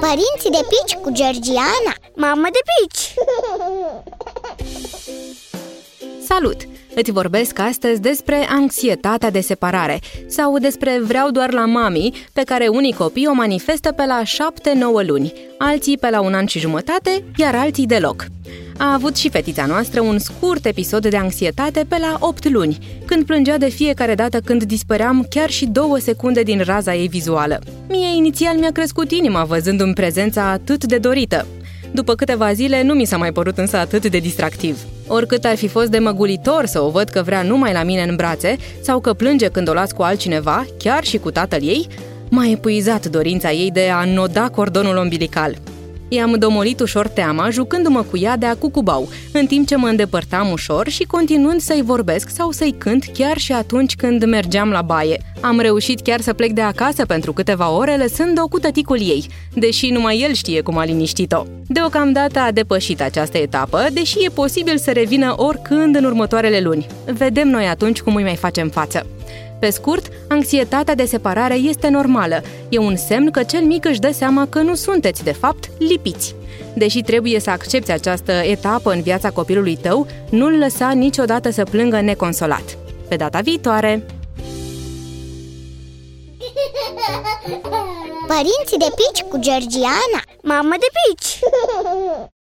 Părinții de pici cu Georgiana Mamă de pici! Salut! Îți vorbesc astăzi despre anxietatea de separare sau despre vreau doar la mami, pe care unii copii o manifestă pe la 7-9 luni, alții pe la un an și jumătate, iar alții deloc. A avut și fetița noastră un scurt episod de anxietate pe la 8 luni, când plângea de fiecare dată când dispăream chiar și două secunde din raza ei vizuală. Mie inițial mi-a crescut inima văzându-mi prezența atât de dorită. După câteva zile nu mi s-a mai părut însă atât de distractiv. Oricât ar fi fost de măgulitor să o văd că vrea numai la mine în brațe sau că plânge când o las cu altcineva, chiar și cu tatăl ei, m-a epuizat dorința ei de a noda cordonul umbilical. I-am domolit ușor teama, jucându-mă cu ea de a cucubau, în timp ce mă îndepărtam ușor și continuând să-i vorbesc sau să-i cânt chiar și atunci când mergeam la baie. Am reușit chiar să plec de acasă pentru câteva ore, lăsând-o cu tăticul ei, deși numai el știe cum a liniștit-o. Deocamdată a depășit această etapă, deși e posibil să revină oricând în următoarele luni. Vedem noi atunci cum îi mai facem față. Pe scurt, anxietatea de separare este normală. E un semn că cel mic își dă seama că nu sunteți, de fapt, lipiți. Deși trebuie să accepti această etapă în viața copilului tău, nu-l lăsa niciodată să plângă neconsolat. Pe data viitoare! Părinții de pici cu Georgiana Mamă de pici!